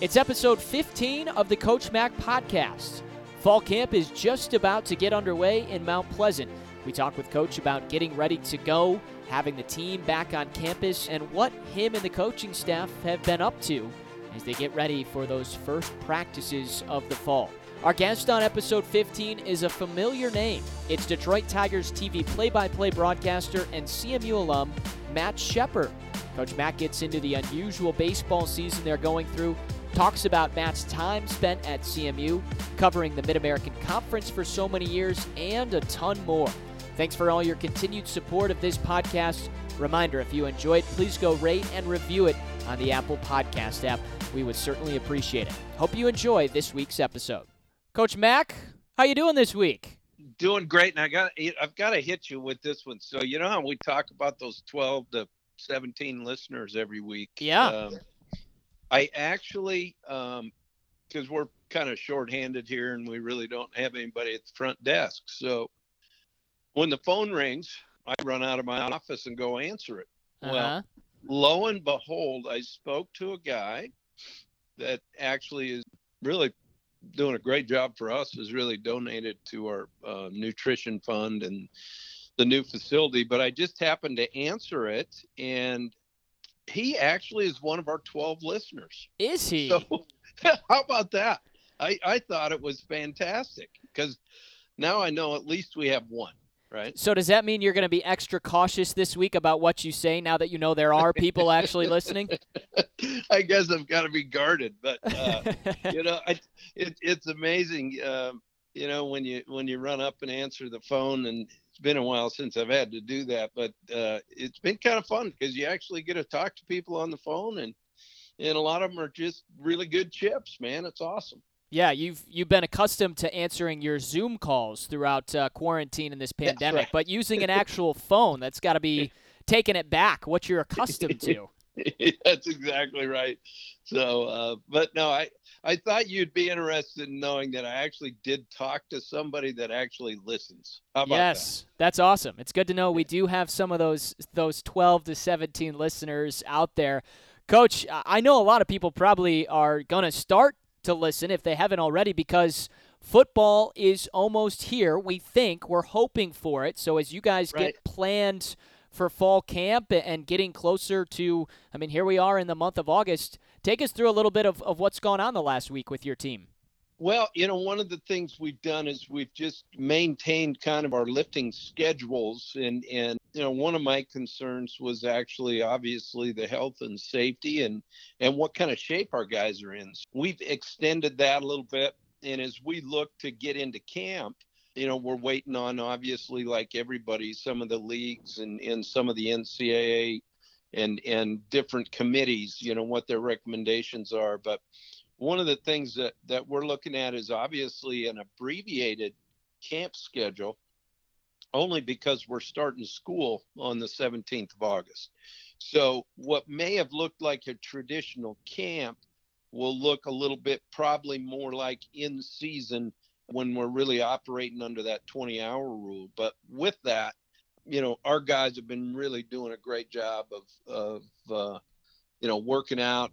It's episode 15 of the Coach Mac podcast. Fall camp is just about to get underway in Mount Pleasant. We talk with Coach about getting ready to go, having the team back on campus, and what him and the coaching staff have been up to as they get ready for those first practices of the fall. Our guest on episode 15 is a familiar name. It's Detroit Tigers TV play by play broadcaster and CMU alum Matt Shepard. Coach Matt gets into the unusual baseball season they're going through, talks about Matt's time spent at CMU, covering the Mid American Conference for so many years, and a ton more. Thanks for all your continued support of this podcast. Reminder if you enjoyed, please go rate and review it on the Apple Podcast app. We would certainly appreciate it. Hope you enjoy this week's episode. Coach Mac, how you doing this week? Doing great, and I got I've got to hit you with this one. So you know how we talk about those twelve to seventeen listeners every week. Yeah. Um, I actually, because um, we're kind of shorthanded here, and we really don't have anybody at the front desk. So when the phone rings, I run out of my office and go answer it. Uh-huh. Well, lo and behold, I spoke to a guy that actually is really doing a great job for us. Has really donated to our uh, nutrition fund and the new facility. But I just happened to answer it, and he actually is one of our 12 listeners. Is he? So, how about that? I, I thought it was fantastic because now I know at least we have one right? So does that mean you're going to be extra cautious this week about what you say now that you know there are people actually listening? I guess I've got to be guarded, but uh, you know, I, it, it's amazing. Um, you know, when you when you run up and answer the phone, and it's been a while since I've had to do that, but uh, it's been kind of fun because you actually get to talk to people on the phone, and and a lot of them are just really good chips, man. It's awesome. Yeah, you've you've been accustomed to answering your Zoom calls throughout uh, quarantine and this pandemic, right. but using an actual phone, that's got to be taking it back. What you're accustomed to. that's exactly right. So, uh, but no, I I thought you'd be interested in knowing that I actually did talk to somebody that actually listens. yes, that? that's awesome. It's good to know we do have some of those those 12 to 17 listeners out there. Coach, I know a lot of people probably are going to start to listen if they haven't already because football is almost here. We think we're hoping for it. So as you guys right. get planned for fall camp and getting closer to, I mean, here we are in the month of August. Take us through a little bit of, of what's gone on the last week with your team. Well, you know, one of the things we've done is we've just maintained kind of our lifting schedules and and you know, one of my concerns was actually obviously the health and safety and and what kind of shape our guys are in. So we've extended that a little bit and as we look to get into camp, you know, we're waiting on obviously like everybody some of the leagues and and some of the NCAA and and different committees, you know, what their recommendations are, but one of the things that, that we're looking at is obviously an abbreviated camp schedule only because we're starting school on the 17th of August. So, what may have looked like a traditional camp will look a little bit probably more like in season when we're really operating under that 20 hour rule. But with that, you know, our guys have been really doing a great job of, of uh, you know, working out,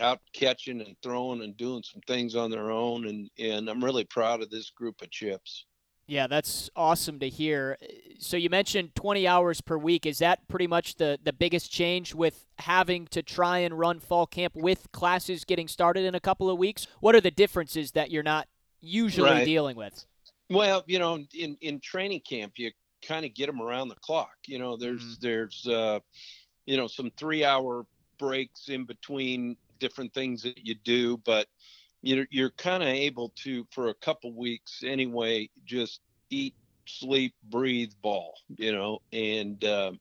out catching and throwing and doing some things on their own and and I'm really proud of this group of chips. Yeah, that's awesome to hear. So you mentioned 20 hours per week. Is that pretty much the the biggest change with having to try and run fall camp with classes getting started in a couple of weeks? What are the differences that you're not usually right. dealing with? Well, you know, in in training camp you kind of get them around the clock. You know, there's mm-hmm. there's uh you know some 3-hour breaks in between different things that you do, but you're you're kind of able to for a couple weeks anyway just eat, sleep, breathe, ball, you know, and uh,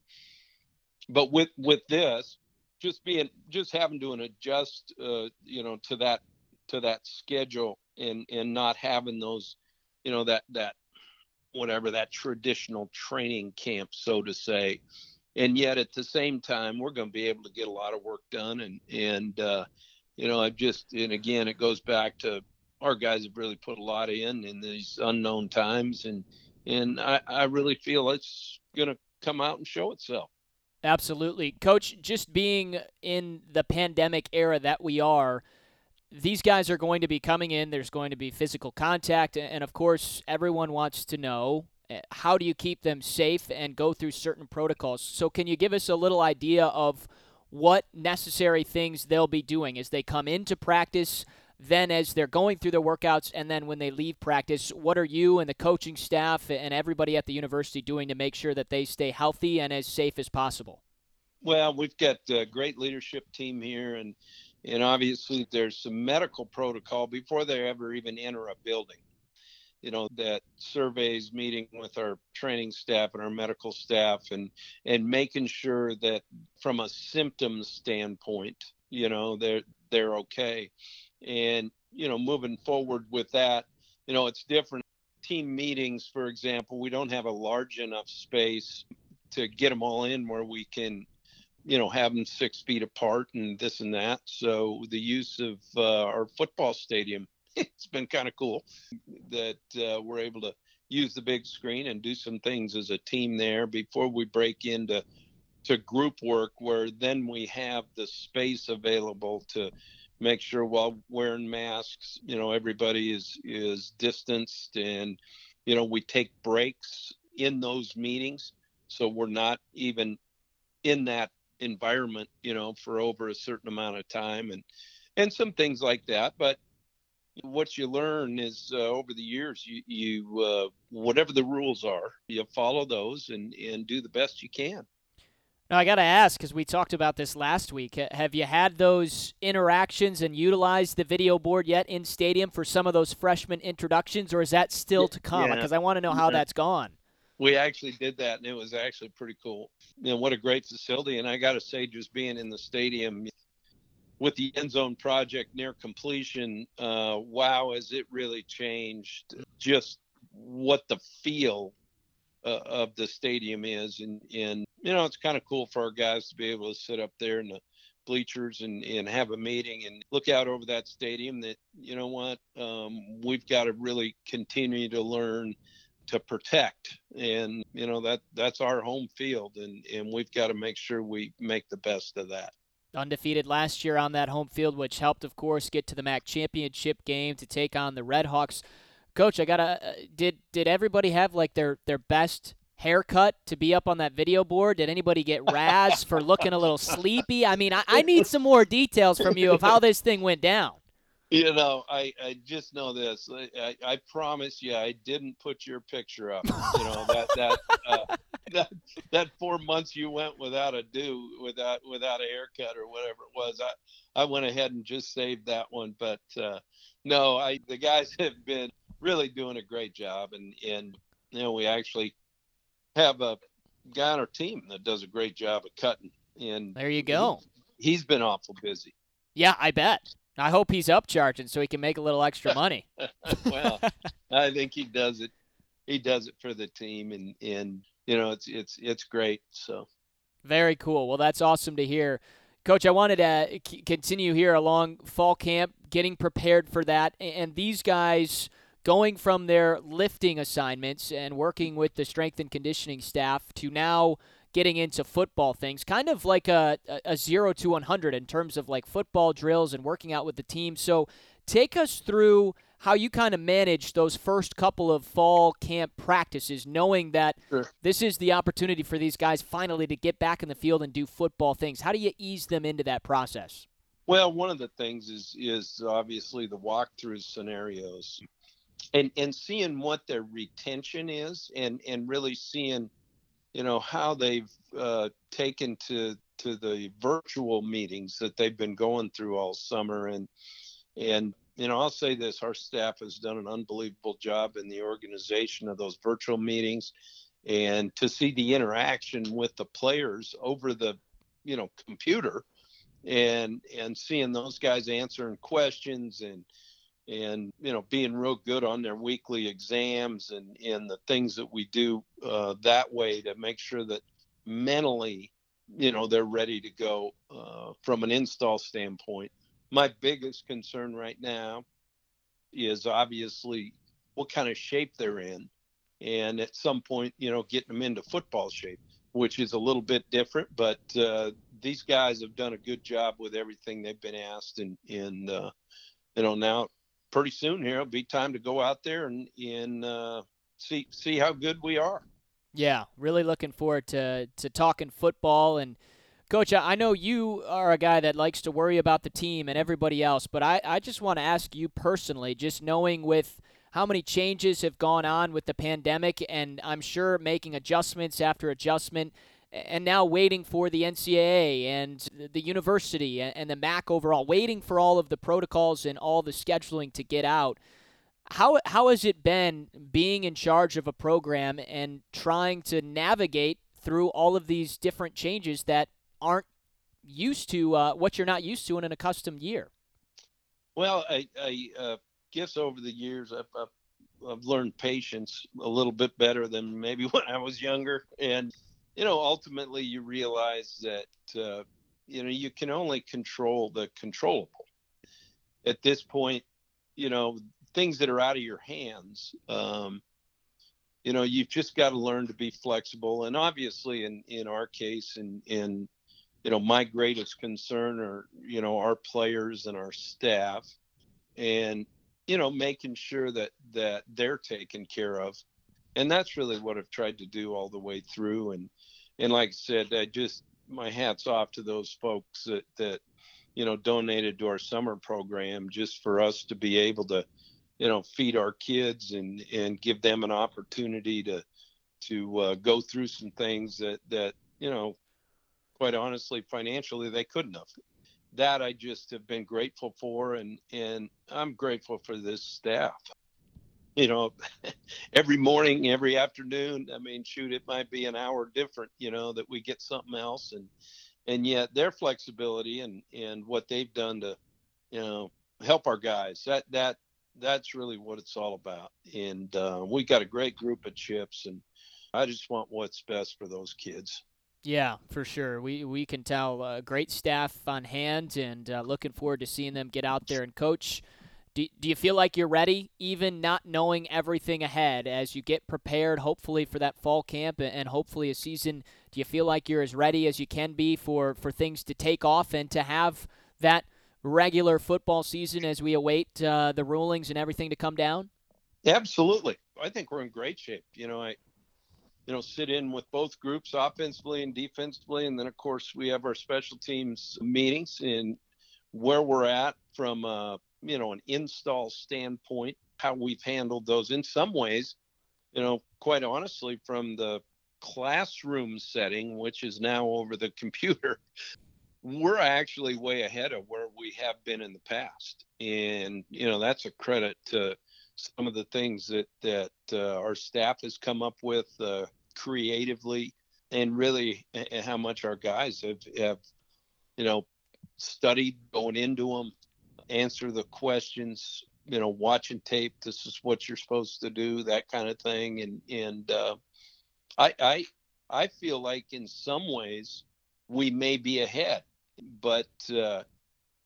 but with with this, just being just having to adjust, uh, you know, to that to that schedule and and not having those, you know, that that whatever that traditional training camp, so to say. And yet at the same time we're going to be able to get a lot of work done and and uh, you know i've just and again it goes back to our guys have really put a lot in in these unknown times. And and i i really feel it's going to come out and show itself. Absolutely. Coach just being in the pandemic era that we are these guys are going to be coming in. There's going to be physical contact, and of course, everyone wants to know eh, how do you keep them safe and go through certain protocols. So, can you give us a little idea of what necessary things they'll be doing as they come into practice? Then, as they're going through their workouts, and then when they leave practice, what are you and the coaching staff and everybody at the university doing to make sure that they stay healthy and as safe as possible? Well, we've got a great leadership team here, and and obviously there's some medical protocol before they ever even enter a building you know that surveys meeting with our training staff and our medical staff and and making sure that from a symptoms standpoint you know they're they're okay. And you know moving forward with that you know it's different. Team meetings for example we don't have a large enough space to get them all in where we can you know, them six feet apart and this and that. So the use of uh, our football stadium, it's been kind of cool that uh, we're able to use the big screen and do some things as a team there before we break into to group work where then we have the space available to make sure while wearing masks you know everybody is is distanced and you know we take breaks in those meetings so we're not even in that environment, you know, for over a certain amount of time and and some things like that. But what you learn is uh, over the years, you you uh, whatever the rules are, you follow those and and do the best you can. Now I got to ask because we talked about this last week. Have you had those interactions and utilized the video board yet in stadium for some of those freshman introductions, or is that still to come? Because yeah. I want to know how yeah. that's gone we actually did that and it was actually pretty cool. You know what a great facility. And i got to say just being in the stadium with the end zone project near completion uh, wow has it really changed just what the feel uh, of the stadium is. And and you know it's kind of cool for our guys to be able to sit up there in the bleachers and, and have a meeting and look out over that stadium that you know what um, we've got to really continue to learn to protect. And you know that that's our home field and and we've got to make sure we make the best of that. Undefeated last year on that home field which helped of course get to the mac championship game to take on the red hawks. Coach i gotta uh, did did everybody have like their their best haircut to be up on that video board? Did anybody get raz for looking a little sleepy? I mean I, I need some more details from you of how this thing went down you know, I, I just know this. I, I promise you, I didn't put your picture up. You know that that uh, that that four months you went without a do, without without a haircut or whatever it was. I I went ahead and just saved that one. But uh, no, I the guys have been really doing a great job, and and you know we actually have a guy on our team that does a great job of cutting. And there you go. He, he's been awful busy. Yeah, I bet. I hope he's upcharging so he can make a little extra money. well, I think he does it. He does it for the team, and and you know it's it's it's great. So very cool. Well, that's awesome to hear, Coach. I wanted to uh, continue here along fall camp, getting prepared for that, and these guys going from their lifting assignments and working with the strength and conditioning staff to now getting into football things, kind of like a, a zero to 100 in terms of like football drills and working out with the team. So take us through how you kind of manage those first couple of fall camp practices, knowing that sure. this is the opportunity for these guys finally to get back in the field and do football things. How do you ease them into that process? Well, one of the things is is obviously the walkthrough scenarios, and and seeing what their retention is, and and really seeing you know how they've uh, taken to to the virtual meetings that they've been going through all summer. And and you know i'll say this our staff has done an unbelievable job in the organization of those virtual meetings and to see the interaction with the players over the you know computer and and seeing those guys answering questions and and you know being real good on their weekly exams and and the things that we do uh, that way to make sure that mentally you know they're ready to go uh, from an install standpoint. My biggest concern right now is obviously what kind of shape they're in. And at some point you know getting them into football shape which is a little bit different but uh, these guys have done a good job with everything they've been asked and and uh, you know, now pretty soon here it'll be time to go out there and and uh, see see how good we are. Yeah, really looking forward to to talking football and. Coach, I know you are a guy that likes to worry about the team and everybody else, but I, I just want to ask you personally, just knowing with how many changes have gone on with the pandemic, and I'm sure making adjustments after adjustment, and now waiting for the NCAA and the university and the MAC overall, waiting for all of the protocols and all the scheduling to get out. How, how has it been being in charge of a program and trying to navigate through all of these different changes that aren't used to uh, what you're not used to in an accustomed year? Well, I, I uh, guess over the years I've, I've, I've, learned patience a little bit better than maybe when I was younger, and you know, ultimately you realize that uh, you know you can only control the controllable. At this point, you know, things that are out of your hands. Um, you know, you've just got to learn to be flexible, and obviously, in in our case, in in you know, my greatest concern are, you know, our players and our staff and, you know, making sure that, that they're taken care of. And that's really what I've tried to do all the way through. And, and like I said, I just, my hat's off to those folks that, that, you know, donated to our summer program just for us to be able to, you know, feed our kids and, and give them an opportunity to, to uh, go through some things that, that, you know, quite honestly, financially, they couldn't have. That I just have been grateful for, and and I'm grateful for this staff. You know, every morning, every afternoon. I mean, shoot, it might be an hour different. You know, that we get something else, and and yet their flexibility and and what they've done to, you know, help our guys. That that that's really what it's all about. And uh, we got a great group of chips, and I just want what's best for those kids. Yeah, for sure. We we can tell uh, great staff on hand, and uh, looking forward to seeing them get out there and coach. Do, do you feel like you're ready, even not knowing everything ahead, as you get prepared, hopefully for that fall camp and hopefully a season? Do you feel like you're as ready as you can be for for things to take off and to have that regular football season as we await uh, the rulings and everything to come down? Absolutely. I think we're in great shape. You know, I you know, sit in with both groups offensively and defensively. And then, of course, we have our special teams meetings and where we're at from, uh, you know, an install standpoint, how we've handled those in some ways, you know, quite honestly, from the classroom setting, which is now over the computer, we're actually way ahead of where we have been in the past. And, you know, that's a credit to some of the things that that uh, our staff has come up with uh, creatively, and really and how much our guys have have you know studied going into them, answer the questions, you know, watching tape. This is what you're supposed to do, that kind of thing, and and uh, I I I feel like in some ways we may be ahead, but uh,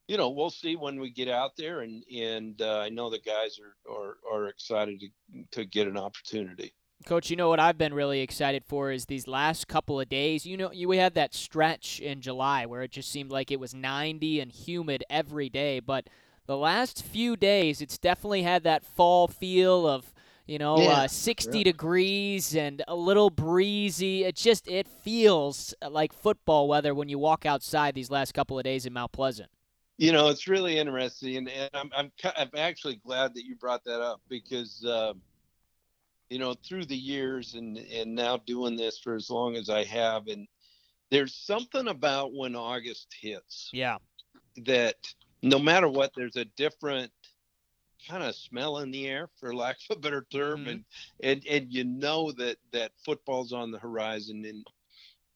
you know, we'll see when we get out there, and and uh, I know the guys are are, are excited to to get an opportunity. Coach, you know what I've been really excited for is these last couple of days. You know, you, we had that stretch in July where it just seemed like it was 90 and humid every day, but the last few days, it's definitely had that fall feel of you know, yeah, uh, 60 degrees and a little breezy. It just it feels like football weather when you walk outside these last couple of days in Mount Pleasant. You know, it's really interesting, and, and I'm, I'm I'm actually glad that you brought that up because uh, you know through the years and and now doing this for as long as I have, and there's something about when August hits, yeah, that no matter what, there's a different kind of smell in the air, for lack of a better term, mm-hmm. and and and you know that that football's on the horizon, and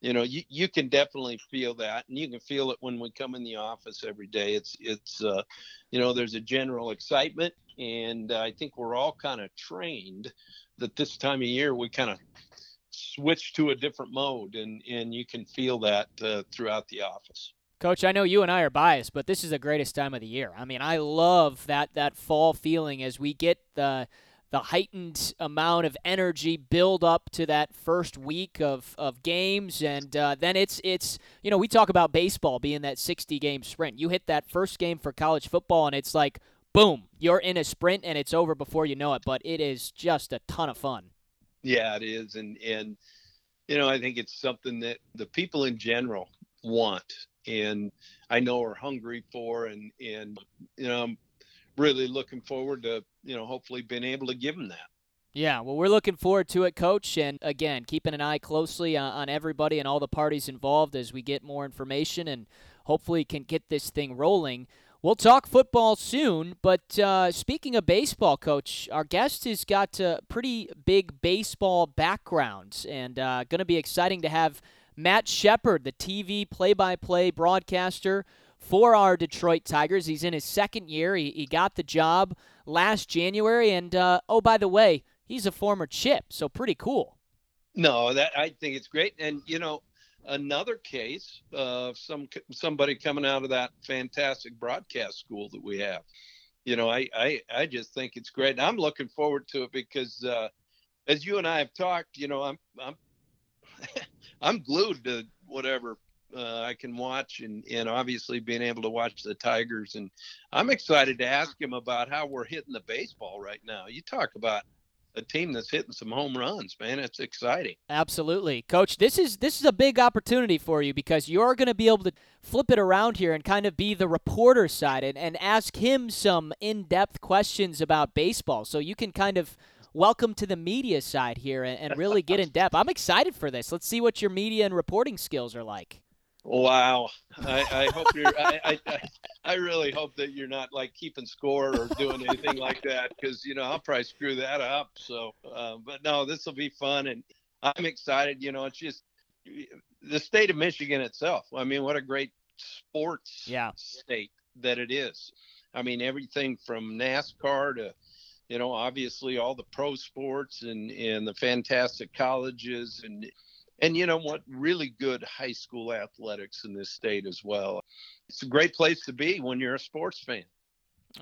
you know you, you can definitely feel that and you can feel it when we come in the office every day it's it's uh, you know there's a general excitement and i think we're all kind of trained that this time of year we kind of switch to a different mode and and you can feel that uh, throughout the office. Coach, I know you and I are biased, but this is the greatest time of the year. I mean, I love that that fall feeling as we get the the heightened amount of energy build up to that first week of, of games. And uh, then it's it's you know we talk about baseball being that 60 game sprint. You hit that first game for college football and it's like boom, you're in a sprint and it's over before you know it. But it is just a ton of fun. Yeah, it is, and and you know I think it's something that the people in general want, and I know are hungry for, and and you know I'm really looking forward to you know hopefully being able to give them that. Yeah, well, we're looking forward to it, Coach. And again, keeping an eye closely on, on, everybody and all the parties involved as we get more information and hopefully can get this thing rolling. We'll talk football soon, but uh, speaking of baseball, Coach, our guest has got a pretty big baseball background, and uh, going to be exciting to have Matt Shepard, the TV play-by-play broadcaster for our Detroit Tigers. He's in his second year. He, he got the job last January, and uh, oh, by the way, he's a former Chip, so pretty cool. No, that I think it's great, and you know, another case of some somebody coming out of that fantastic broadcast school that we have. You know, I I, I just think it's great. And I'm looking forward to it because uh, as you and I have talked, you know, I'm I'm I'm glued to whatever uh, I can watch, and and obviously being able to watch the Tigers, and I'm excited to ask him about how we're hitting the baseball right now. You talk about a team that's hitting some home runs, man. It's exciting. Absolutely. Coach, this is this is a big opportunity for you because you're going to be able to flip it around here and kind of be the reporter side and, and ask him some in-depth questions about baseball. So you can kind of welcome to the media side here and, and really get in depth. I'm excited for this. Let's see what your media and reporting skills are like. Wow. I, I hope you're, I, I, I really hope that you're not like keeping score or doing anything like that because, you know, I'll probably screw that up. So, uh, but no, this will be fun. And I'm excited. You know, it's just the state of Michigan itself. I mean, what a great sports yeah. state that it is. I mean, everything from NASCAR to, you know, obviously all the pro sports and, and the fantastic colleges and, and you know what? Really good high school athletics in this state as well. It's a great place to be when you're a sports fan.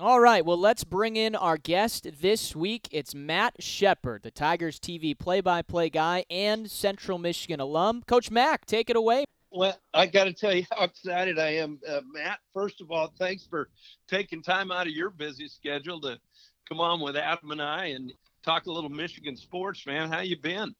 All right well let's bring in our guest this week. It's matt shepard the tigers tv play-by-play guy and central michigan alum. Coach mac take it away. Well i got to tell you how excited i am. Uh, matt first of all thanks for taking time out of your busy schedule to come on with adam and i and talk a little michigan sports man. How you been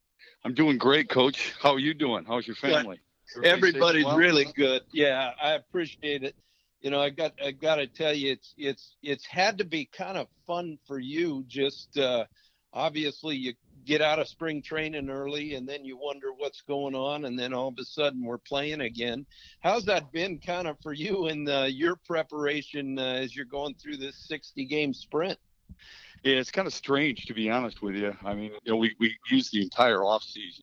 I'm doing great, Coach. How are you doing? How's your family? Everybody's well? really good. Yeah, I appreciate it. You know, I got I got to tell you, it's it's it's had to be kind of fun for you. Just uh, obviously, you get out of spring training early, and then you wonder what's going on, and then all of a sudden we're playing again. How's that been, kind of for you in uh, your preparation uh, as you're going through this 60 game sprint? Yeah, it's kind of strange to be honest with you. I mean, you know, we, we use the entire off season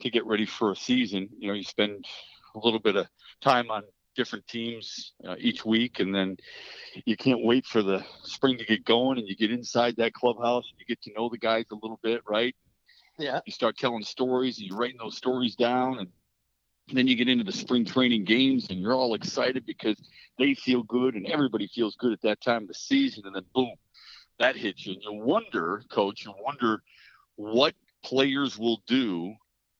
to get ready for a season. You know, you spend a little bit of time on different teams uh, each week, and then you can't wait for the spring to get going, and you get inside that clubhouse, and you get to know the guys a little bit, right? Yeah. You start telling stories, and you're writing those stories down, and then you get into the spring training games, and you're all excited because they feel good, and everybody feels good at that time of the season, and then boom, that hits you. And you wonder, coach, you wonder what players will do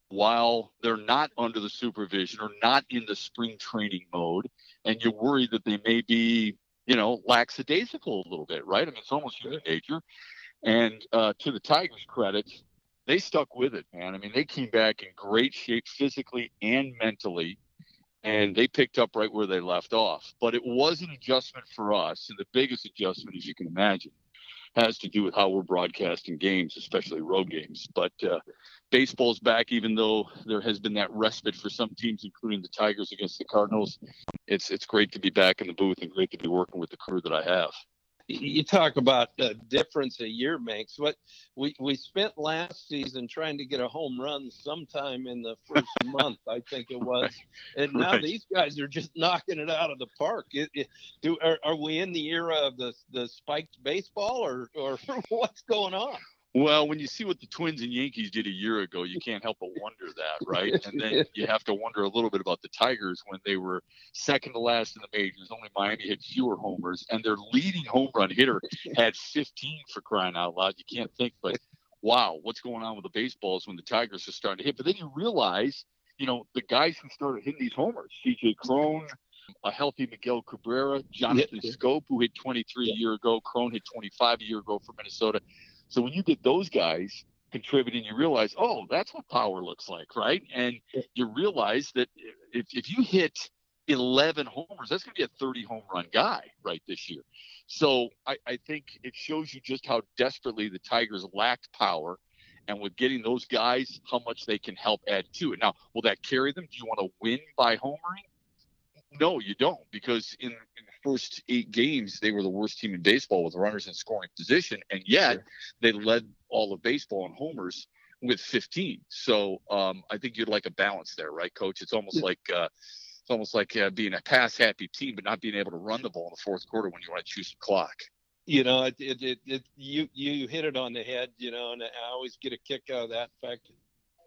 while they're not under the supervision or not in the spring training mode. And you worry that they may be, you know, lackadaisical a little bit, right? I mean, it's almost human nature. And uh, to the Tigers' credit, they stuck with it, man. I mean, they came back in great shape physically and mentally, and they picked up right where they left off. But it was an adjustment for us, and the biggest adjustment, as you can imagine, has to do with how we're broadcasting games, especially road games. But uh, baseball's back, even though there has been that respite for some teams, including the Tigers against the Cardinals. It's it's great to be back in the booth and great to be working with the crew that I have you talk about the difference a year makes. What we we spent last season trying to get a home run sometime in the first month, I think it was, and now right. these guys are just knocking it out of the park. It, it, do are, are we in the era of the the spiked baseball, or or what's going on? Well, when you see what the Twins and Yankees did a year ago, you can't help but wonder that, right? And then you have to wonder a little bit about the Tigers when they were second to last in the majors. Only Miami had fewer homers, and their leading home run hitter had 15 for crying out loud. You can't think, but wow, what's going on with the baseballs when the Tigers are starting to hit? But then you realize, you know, the guys who started hitting these homers, C.J. Cron, a healthy Miguel Cabrera, Jonathan yeah. Schoop, who hit 23 yeah. a year ago, Cron hit 25 a year ago for Minnesota. So when you get those guys contributing, you realize, oh, that's what power looks like, right? And you realize that if, if you hit 11 homers, that's going to be a 30 home run guy right this year. So I, I think it shows you just how desperately the Tigers lacked power and with getting those guys, how much they can help add to it. Now, will that carry them? Do you want to win by homering? No, you don't, because in, in, first eight games, they were the worst team in baseball with runners in scoring position, and yet sure. they led all of baseball in homers with 15. So um, I think you'd like a balance there, right, Coach? It's almost yeah. like uh, it's almost like uh, being a pass happy team, but not being able to run the ball in the fourth quarter when you want to choose the clock you know, it, it, it, it, you you hit it on the head, you know, and I always get a kick out of that. In fact,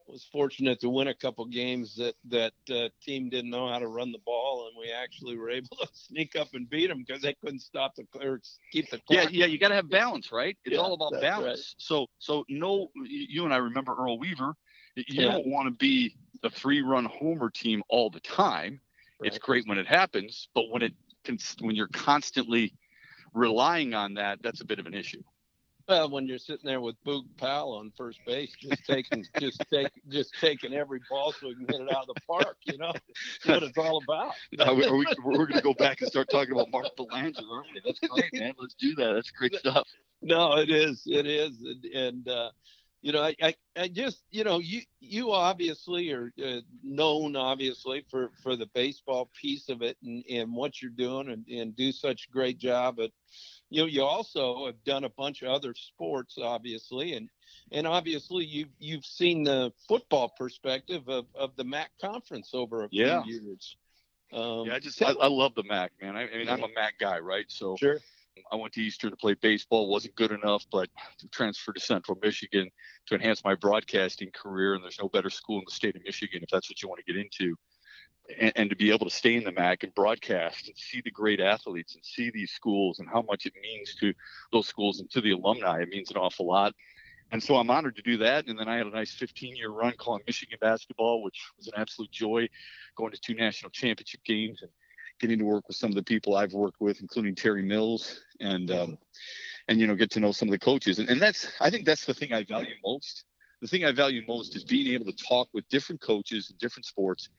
was fortunate to win a couple games that that uh, team didn't know how to run the ball, and we actually were able to sneak up and beat them because they couldn't stop the or keep the. Clock. Yeah, yeah, you got to have balance, right? It's yeah, all about balance. Right. So, so no, you and I remember Earl Weaver. You yeah. don't want to be the three-run homer team all the time. Right. It's great when it happens, but when it when you're constantly relying on that, that's a bit of an issue. Well, when you're sitting there with Boog Powell on first base, just taking, just take, just taking every ball so we can get it out of the park, you know, that's what it's all about. are we, are we, we're going to go back and start talking about Mark Belanger, aren't we? That's great, man. Let's do that. That's great stuff. No, it is. It is. And, and uh, you know, I, I, I, just, you know, you, you obviously are uh, known, obviously, for, for the baseball piece of it and, and what you're doing and, and do such a great job at, you know, you also have done a bunch of other sports, obviously, and, and obviously you've, you've seen the football perspective of, of the MAC conference over a yeah. few years. Um, yeah, I just, I, I, love the MAC, man. I, I mean, I'm a MAC guy, right? So sure I went to Eastern to play baseball. wasn't good enough, but transferred to Central Michigan to enhance my broadcasting career. And there's no better school in the state of Michigan if that's what you want to get into. And, and, to be able to stay in the MAC and broadcast and see the great athletes and see these schools and how much it means to those schools and to the alumni, it means an awful lot. And so I'm honored to do that. And then I had a nice 15 year run calling Michigan basketball, which was an absolute joy, going to two national championship games and getting to work with some of the people I've worked with, including Terry Mills, and um, and you know get to know some of the coaches. And, and that's I think that's the thing I value most. The thing I value most is being able to talk with different coaches in different sports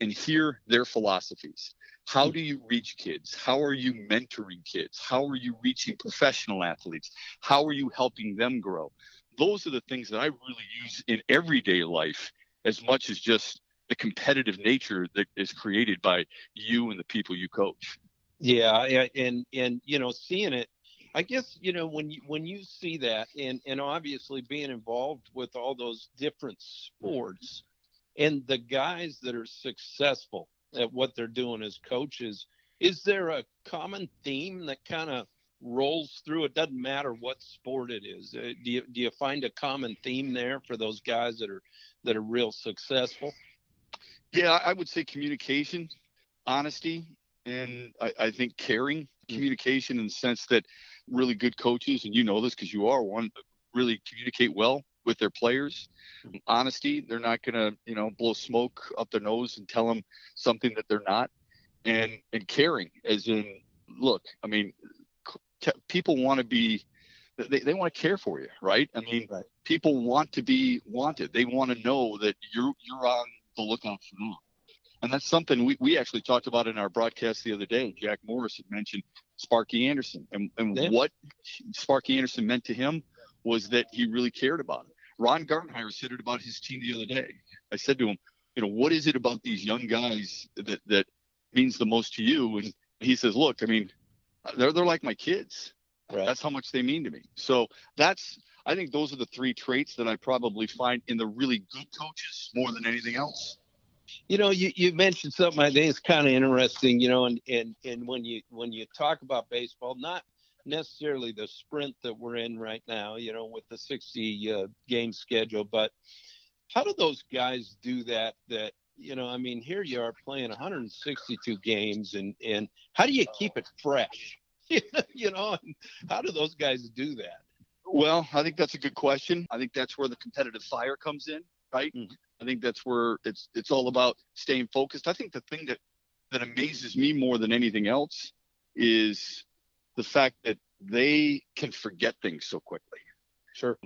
and hear their philosophies. How do you reach kids? How are you mentoring kids? How are you reaching professional athletes? How are you helping them grow? Those are the things that I really use in everyday life as much as just the competitive nature that is created by you and the people you coach. Yeah, and and you know, seeing it, I guess you know when you when you see that, and and obviously being involved with all those different sports, and the guys that are successful at what they're doing as coaches, is there a common theme that kind of rolls through? It doesn't matter what sport it is. Uh, do you do you find a common theme there for those guys that are that are real successful? Yeah, I would say communication, honesty, and I, I think caring mm. communication in the sense that really good coaches, and you know this because you are one, really communicate well with their players. Mm. Honesty, they're not going to, you know, blow smoke up their nose and tell them something that they're not. And and caring, as in, look, I mean, t- people want to be, they, they want to care for you, right? I mean, right. people want to be wanted. They want to know that you're you're on the lookout for them. And that's something we, we actually talked about in our broadcast the other day. Jack Morris had mentioned Sparky Anderson. And, and yeah. what Sparky Anderson meant to him was that he really cared about it. Ron Gardenhire said it about his team the other day. I said to him, you know, what is it about these young guys that, that means the most to you? And he says, look, I mean, they're, they're like my kids. Right. That's how much they mean to me. So that's, I think those are the three traits that I probably find in the really good coaches more than anything else. You know, you, you mentioned something I think is kind of interesting, you know, and, and, and when you when you talk about baseball, not necessarily the sprint that we're in right now, you know, with the 60 uh, game schedule, but how do those guys do that? That you know, I mean, here you are playing 162 games, and and how do you keep it fresh? you know, how do those guys do that? Well, I think that's a good question. I think that's where the competitive fire comes in, right? Mm-hmm. I think that's where it's it's all about staying focused. I think the thing that that amazes me more than anything else is the fact that they can forget things so quickly. Sure.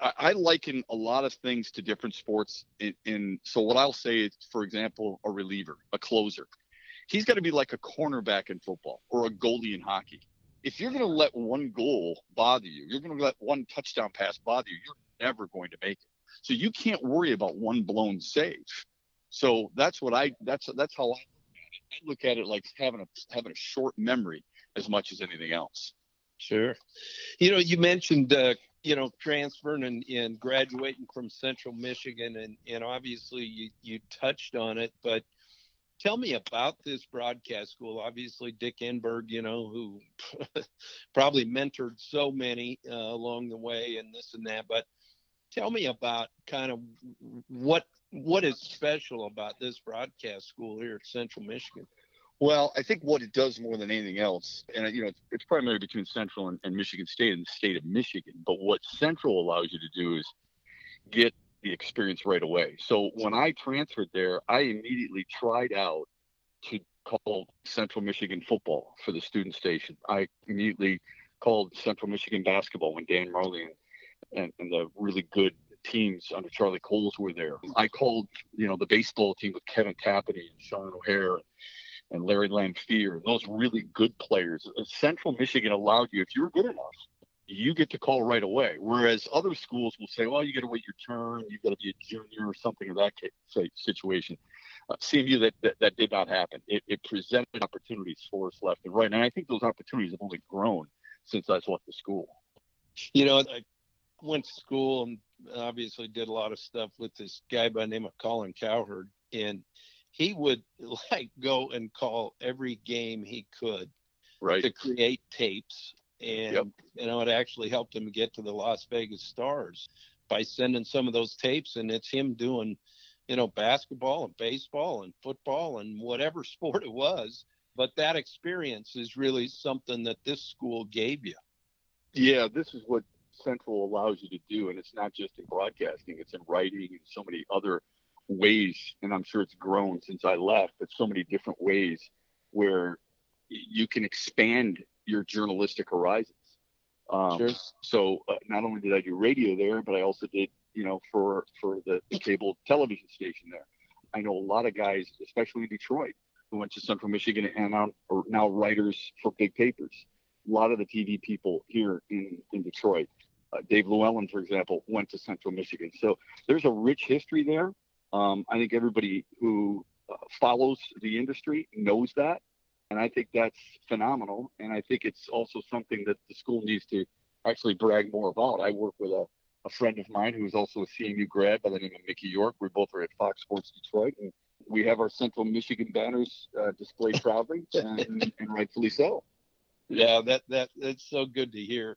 I, I liken a lot of things to different sports. In, in so what I'll say is, for example, a reliever, a closer. He's got to be like a cornerback in football or a goalie in hockey. If you're going to let one goal bother you, you're going to let one touchdown pass bother you. You're never going to make it. So you can't worry about one blown save. So that's what I that's that's how I look at it. I look at it like having a having a short memory as much as anything else. Sure. You know, you mentioned uh, you know transferring and, and graduating from Central Michigan, and and obviously you you touched on it, but tell me about this broadcast school. Obviously, Dick Enberg, you know, who probably mentored so many uh, along the way, and this and that. But tell me about kind of what what is special about this broadcast school here at Central Michigan. Well, I think what it does more than anything else, and you know, it's, it's primarily between Central and, and Michigan State and the state of Michigan. But what Central allows you to do is get the experience right away. So when I transferred there, I immediately tried out to call Central Michigan football for the student station. I immediately called Central Michigan basketball when Dan Majerle and, and the really good teams under Charlie Coles were there. I called, you know, the baseball team with Kevin Tapani and Sean O'Hare and Larry Lamphere, and those really good players. Central Michigan allowed you, if you're good enough, you get to call right away. Whereas other schools will say, well, you got to wait your turn, you got to be a junior or something of that situation. Uh, CMU, that, that, that did not happen. It, it presented opportunities for us left and right, and I think those opportunities have only grown since I left the school. You know, I went to school and obviously did a lot of stuff with this guy by the name of Colin Cowherd, and he would like go and call every game he could right. to create tapes and yep. you know it actually helped him get to the Las Vegas Stars by sending some of those tapes and it's him doing you know basketball and baseball and football and whatever sport it was but that experience is really something that this school gave you yeah this is what central allows you to do and it's not just in broadcasting it's in writing and so many other ways and i'm sure it's grown since i left but so many different ways where you can expand your journalistic horizons. Um, sure. So uh, not only did I do radio there, but I also did, you know, for for the, the cable television station there. I know a lot of guys, especially in Detroit, who went to Central Michigan and are now writers for big papers. A lot of the TV people here in in Detroit. Uh, Dave LewAllen, for example, went to Central Michigan. So there's a rich history there. Um, I think everybody who uh, follows the industry knows that. And I think that's phenomenal. And I think it's also something that the school needs to actually brag more about. I work with a, a friend of mine who is also a CMU grad by the name of Mickey York. We both are at Fox Sports Detroit, and we have our Central Michigan banners uh, displayed proudly, and, and, rightfully so. Yeah, that that that's so good to hear.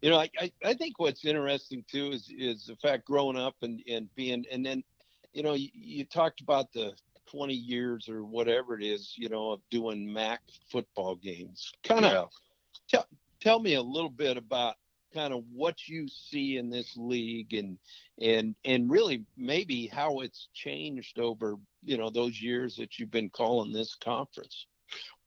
You know, I, I, I think what's interesting too is is the fact growing up and and being and then, you know, you, you talked about the 20 years or whatever it is, you know, of doing MAC football games. Kind of yeah. tell tell me a little bit about kind of what you see in this league and and and really maybe how it's changed over you know those years that you've been calling this conference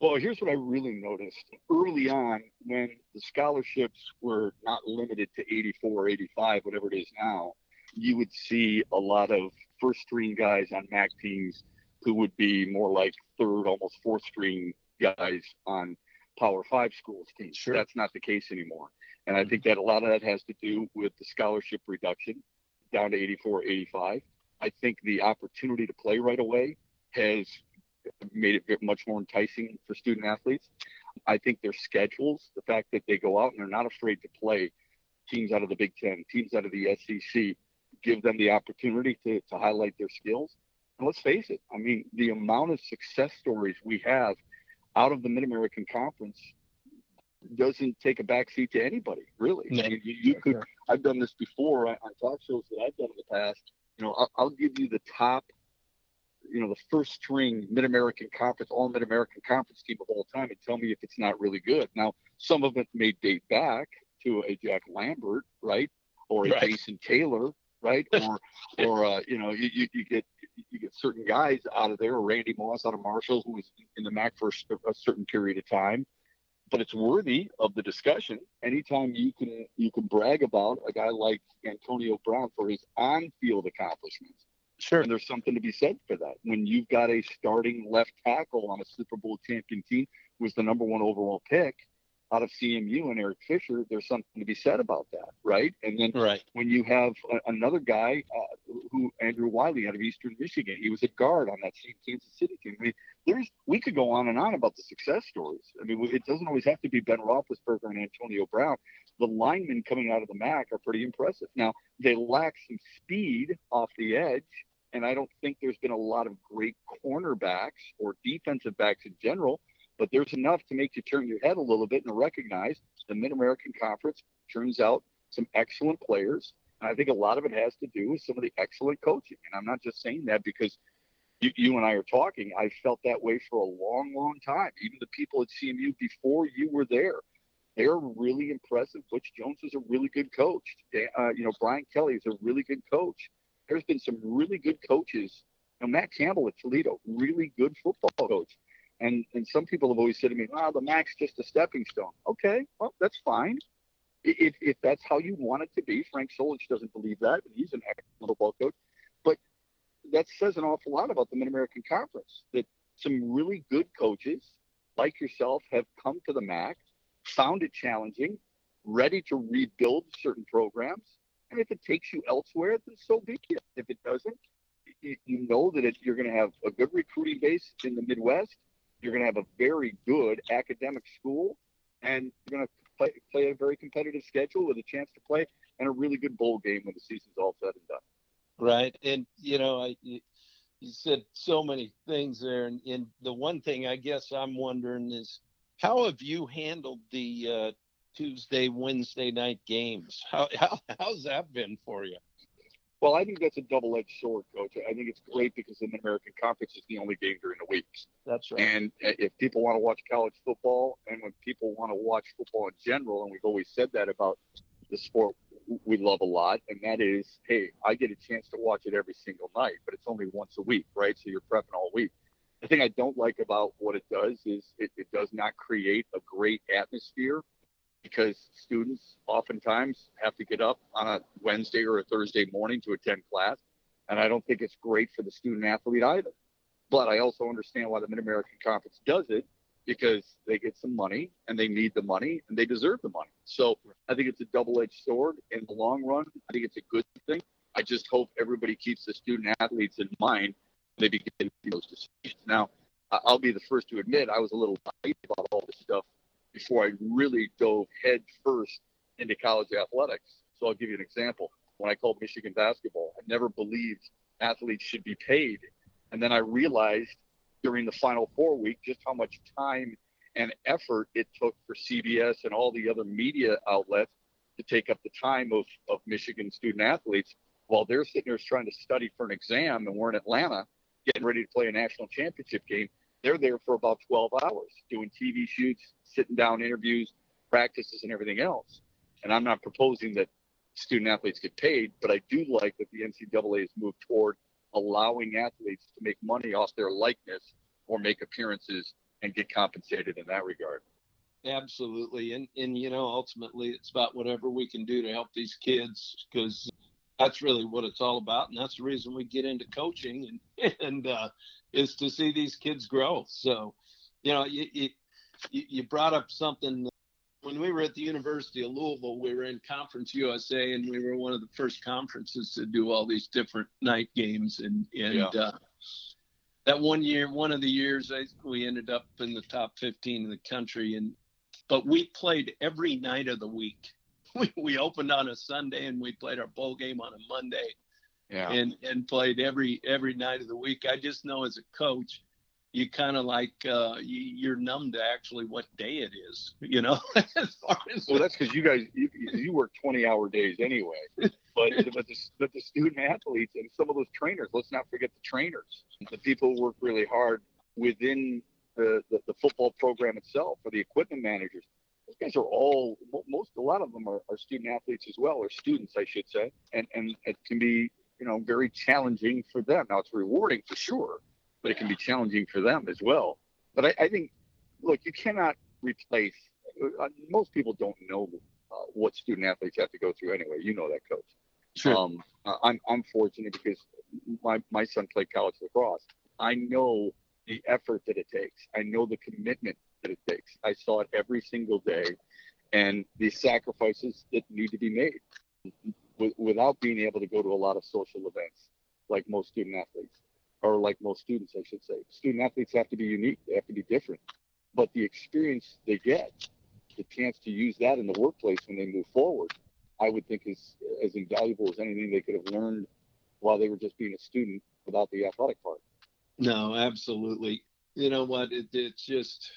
well here's what i really noticed early on when the scholarships were not limited to 84 or 85 whatever it is now you would see a lot of first string guys on mac teams who would be more like third, almost fourth string guys on Power Five schools teams. Sure. That's not the case anymore. And I mm-hmm. think that a lot of that has to do with the scholarship reduction down to 84, 85. I think the opportunity to play right away has made it much more enticing for student athletes. I think their schedules, the fact that they go out and they're not afraid to play teams out of the Big Ten, teams out of the SEC, give them the opportunity to, to highlight their skills And let's face it. I mean, the amount of success stories we have out of the Mid American Conference doesn't take a backseat to anybody, really. No. I mean, you, you could. I've done this before on, talk shows that I've done in the past. You know, I'll, I'll give you the top, you know, the first string Mid American Conference, all Mid American Conference team of all time, and tell me if it's not really good. Now, some of it may date back to a Jack Lambert, right, or a right. Jason Taylor, right, or or uh, you know, you, you, you get you get certain guys out of there, or Randy Moss out of Marshall, who was in the MAC for a certain period of time. But it's worthy of the discussion. Anytime you can you can brag about a guy like Antonio Brown for his on-field accomplishments, Sure. and there's something to be said for that. When you've got a starting left tackle on a Super Bowl champion team who was the number one overall pick out of CMU and Eric Fisher, there's something to be said about that, right? And then Right. when you have a, another guy uh, who Andrew Wylie out of Eastern Michigan, he was a guard on that same Kansas City team. I mean, there's we could go on and on about the success stories. I mean, it doesn't always have to be Ben Roethlisberger and Antonio Brown. The linemen coming out of the MAC are pretty impressive. Now they lack some speed off the edge, and I don't think there's been a lot of great cornerbacks or defensive backs in general. But there's enough to make you turn your head a little bit and recognize the Mid American Conference turns out some excellent players. And I think a lot of it has to do with some of the excellent coaching. And I'm not just saying that because you, you and I are talking. I felt that way for a long, long time. Even the people at CMU before you were there, they're really impressive. Butch Jones is a really good coach. Uh, you know, Brian Kelly is a really good coach. There's been some really good coaches. You know, Matt Campbell at Toledo, really good football coach. And and some people have always said to me, "Wow, the MAC's just a stepping stone." Okay, well, that's fine. If, if that's how you want it to be, Frank Solich doesn't believe that, but he's an excellent football coach. But that says an awful lot about the Mid American Conference. That some really good coaches like yourself have come to the MAC, found it challenging, ready to rebuild certain programs. And if it takes you elsewhere, then so be it. If it doesn't, you, know that it, you're going to have a good recruiting base in the Midwest. You're going to have a very good academic school, and you're going to play, play a very competitive schedule with a chance to play and a really good bowl game when the season's all said and done. Right. And, you know, I, you, you said so many things there. And, and the one thing I guess I'm wondering is how have you handled the uh, Tuesday, Wednesday night games? How, how, how's that been for you? Well, I think that's a double-edged sword, Coach. I think it's great because in the American Conference is the only game during the week. That's right. And if people want to watch college football, and when people want to watch football in general, and we've always said that about the sport we love a lot, and that is, hey, I get a chance to watch it every single night, but it's only once a week, right? So you're prepping all week. The thing I don't like about what it does is it, it does not create a great atmosphere because students oftentimes have to get up on a Wednesday or a Thursday morning to attend class. And I don't think it's great for the student athlete either. But I also understand why the Mid American Conference does it because they get some money and they need the money and they deserve the money. So I think it's a double edged sword in the long run. I think it's a good thing. I just hope everybody keeps the student athletes in mind. When they begin those decisions. Now, I'll be the first to admit I was a little naive about all this stuff before I really dove head first into college athletics. So I'll give you an example. When I called Michigan basketball, I never believed athletes should be paid. And then I realized during the Final Four week just how much time and effort it took for CBS and all the other media outlets to take up the time of, of Michigan student athletes while they're sitting there trying to study for an exam and we're in Atlanta getting ready to play a national championship game. They're there for about 12 hours doing TV shoots, sitting down interviews, practices, and everything else. And I'm not proposing that student athletes get paid, but I do like that the NCAA has moved toward allowing athletes to make money off their likeness or make appearances and get compensated in that regard. Absolutely. And, and, you know, ultimately it's about whatever we can do to help these kids because that's really what it's all about. And that's the reason we get into coaching and, and, uh, is to see these kids grow. So, you know, you, you, you brought up something when we were at the University of Louisville, we were in Conference USA, and we were one of the first conferences to do all these different night games. And and yeah. uh, that one year, one of the years, I, we ended up in the top 15 in the country. And but we played every night of the week. We we opened on a Sunday, and we played our bowl game on a Monday. Yeah. And and played every every night of the week. I just know as a coach you kind of like uh, you, are numb to actually what day it is, you know. as as well, that's because you guys you, you work 20 hour days anyway. But but the, but the student athletes and some of those trainers, let's not forget the trainers, the people who work really hard within the, the, the football program itself, or the equipment managers. Those guys are all most a lot of them are, are student athletes as well, or students, I should say, and and it can be you know, very challenging for them. Now it's rewarding for sure, but it can be challenging for them as well. But I, I think, look, you cannot replace. Uh, most people don't know uh, what student athletes have to go through anyway. You know that, coach. Sure. Um, I'm I'm fortunate because my my son played college lacrosse. I know the effort that it takes. I know the commitment that it takes. I saw it every single day, and the sacrifices that need to be made w- without being able to go to a lot of social events like most student athletes or like most students, I should say. Student athletes have to be unique. They have to be different. But the experience they get, the chance to use that in the workplace when they move forward, I would think is as invaluable as anything they could have learned while they were just being a student without the athletic part. No, absolutely. You know what? It, it's just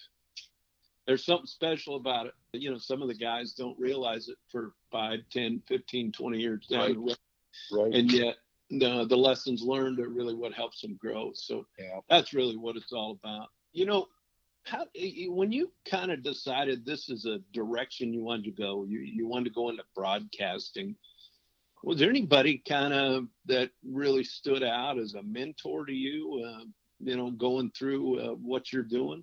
there's something special about it. You know, some of the guys don't realize it for 5, 10, 15, 20 years down Right. the road. Right. And yet, the, the lessons learned are really what helps them grow. So yeah. that's really what it's all about. You know, how when you kind of decided this is a direction you wanted to go, you, you wanted to go into broadcasting. Was there anybody kind of that really stood out as a mentor to you? Uh, you know, going through uh, what you're doing.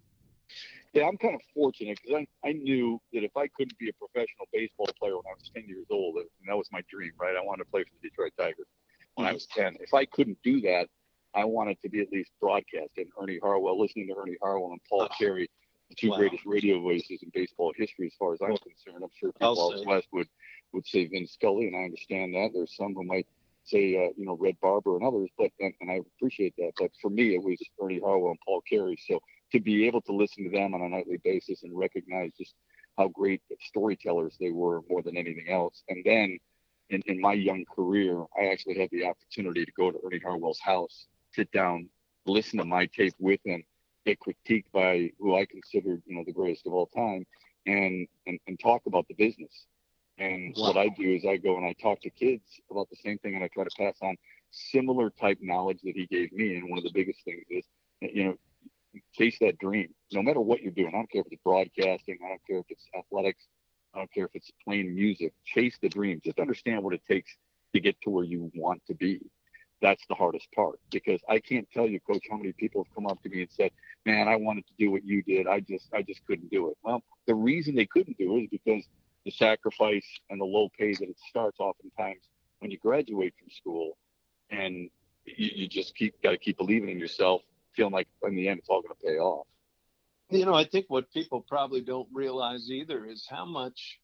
Yeah, I'm kind of fortunate because I, I knew that if I couldn't be a professional baseball player when I was 10 years old, and that was my dream, right? I wanted to play for the Detroit Tigers when I was 10. If I couldn't do that, I wanted to be at least broadcasting. Ernie Harwell, listening to Ernie Harwell and Paul Oh. Carey, the two Wow. greatest radio voices in baseball history, as far as I'm concerned. I'm sure people out west would, would say Vince Scully, and I understand that. There's some who might say, uh, you know, Red Barber and others, but and, and I appreciate that. But for me, it was Ernie Harwell and Paul Carey. So to be able to listen to them on a nightly basis and recognize just how great storytellers they were more than anything else. And then in, in my young career, I actually had the opportunity to go to Ernie Harwell's house, sit down, listen to my tape with him, get critiqued by who I considered, you know, the greatest of all time, and and, and talk about the business. And Wow. what I do is I go and I talk to kids about the same thing, and I try to pass on similar type knowledge that he gave me. And one of the biggest things is, you know, chase that dream. No matter what you're doing, I don't care if it's broadcasting, I don't care if it's athletics, I don't care if it's playing music. Chase the dream. Just understand what it takes to get to where you want to be. That's the hardest part because I can't tell you, coach, how many people have come up to me and said, "Man, I wanted to do what you did. I just, I just couldn't do it." Well, the reason they couldn't do it is because the sacrifice and the low pay that it starts oftentimes when you graduate from school, and you, you just keep got to keep believing in yourself, feeling like in the end it's all going to pay off. You know, I think what people probably don't realize either is how much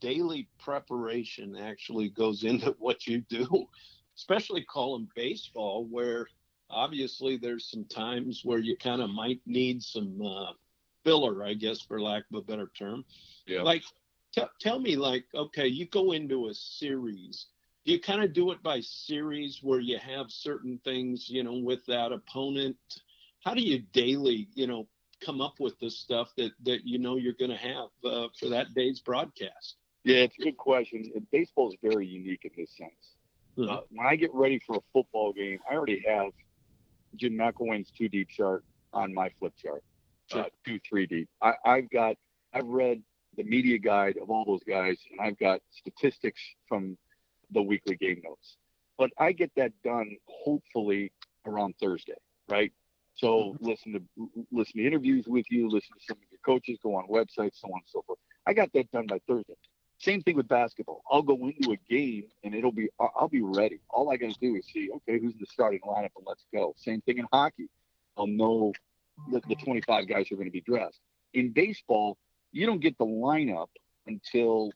daily preparation actually goes into what you do, especially calling baseball, where obviously there's some times where you kind of might need some uh, filler, I guess, for lack of a better term. Yeah. Like, t- tell me, like, okay, you go into a series. Do you kind of do it by series where you have certain things, you know, with that opponent? How do you daily, you know, come up with the stuff that that you know you're going to have uh, for that day's broadcast? Yeah, it's a good question. Baseball is very unique in this sense. Mhm. Uh, when I get ready for a football game, I already have Jim McElwain's two deep chart on my flip chart, uh, two three deep. I, I've got, I've read the media guide of all those guys, and I've got statistics from the weekly game notes. But I get that done hopefully around Thursday, right? So mm-hmm. listen to listen to interviews with you, listen to some of your coaches, go on websites, so on and so forth. I got that done by Thursday. Same thing with basketball. I'll go into a game and it'll be I'll be ready. All I got to do is see okay who's in the starting lineup and let's go. Same thing in hockey. I'll know the, the 25 guys are going to be dressed. In baseball, you don't get the lineup until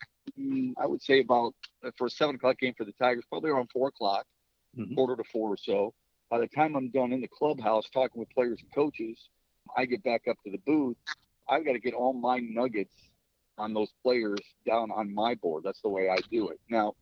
I would say about uh, for a seven o'clock game for the Tigers, probably around four o'clock, Mhm. quarter to four or so. By the time I'm done in the clubhouse talking with players and coaches, I get back up to the booth. I've got to get all my nuggets on those players down on my board. That's the way I do it. Now,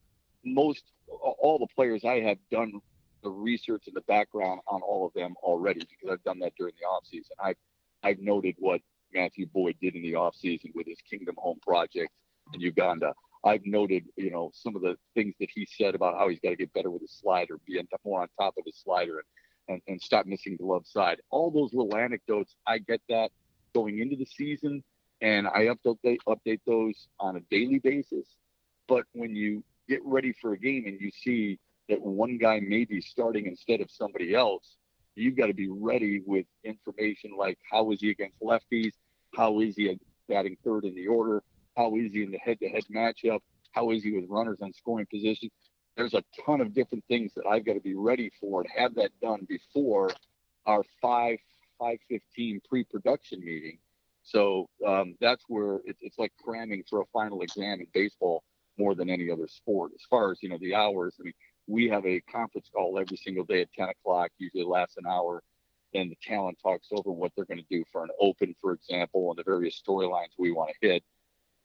most all the players I have done the research and the background on all of them already because I've done that during the off season. I've I've noted what Matthew Boyd did in the off season with his Kingdom Home project in Uganda. I've noted, you know, some of the things that he said about how he's got to get better with his slider, be more on top of his slider, and, and, and stop missing the love side. All those little anecdotes, I get that going into the season, and I update update those on a daily basis. But when you get ready for a game and you see that one guy may be starting instead of somebody else, you've got to be ready with information like how is he against lefties? How is he batting third in the order? How easy in the head to head matchup? how easy with runners on scoring position? There's a ton of different things that I've got to be ready for and have that done before our 5 515 pre-production meeting. So um, that's where it, it's like cramming for a final exam in baseball more than any other sport. As far as you know, the hours. I mean, we have a conference call every single day at 10 o'clock, usually lasts an hour. And the talent talks over what they're going to do for an open, for example, and the various storylines we want to hit.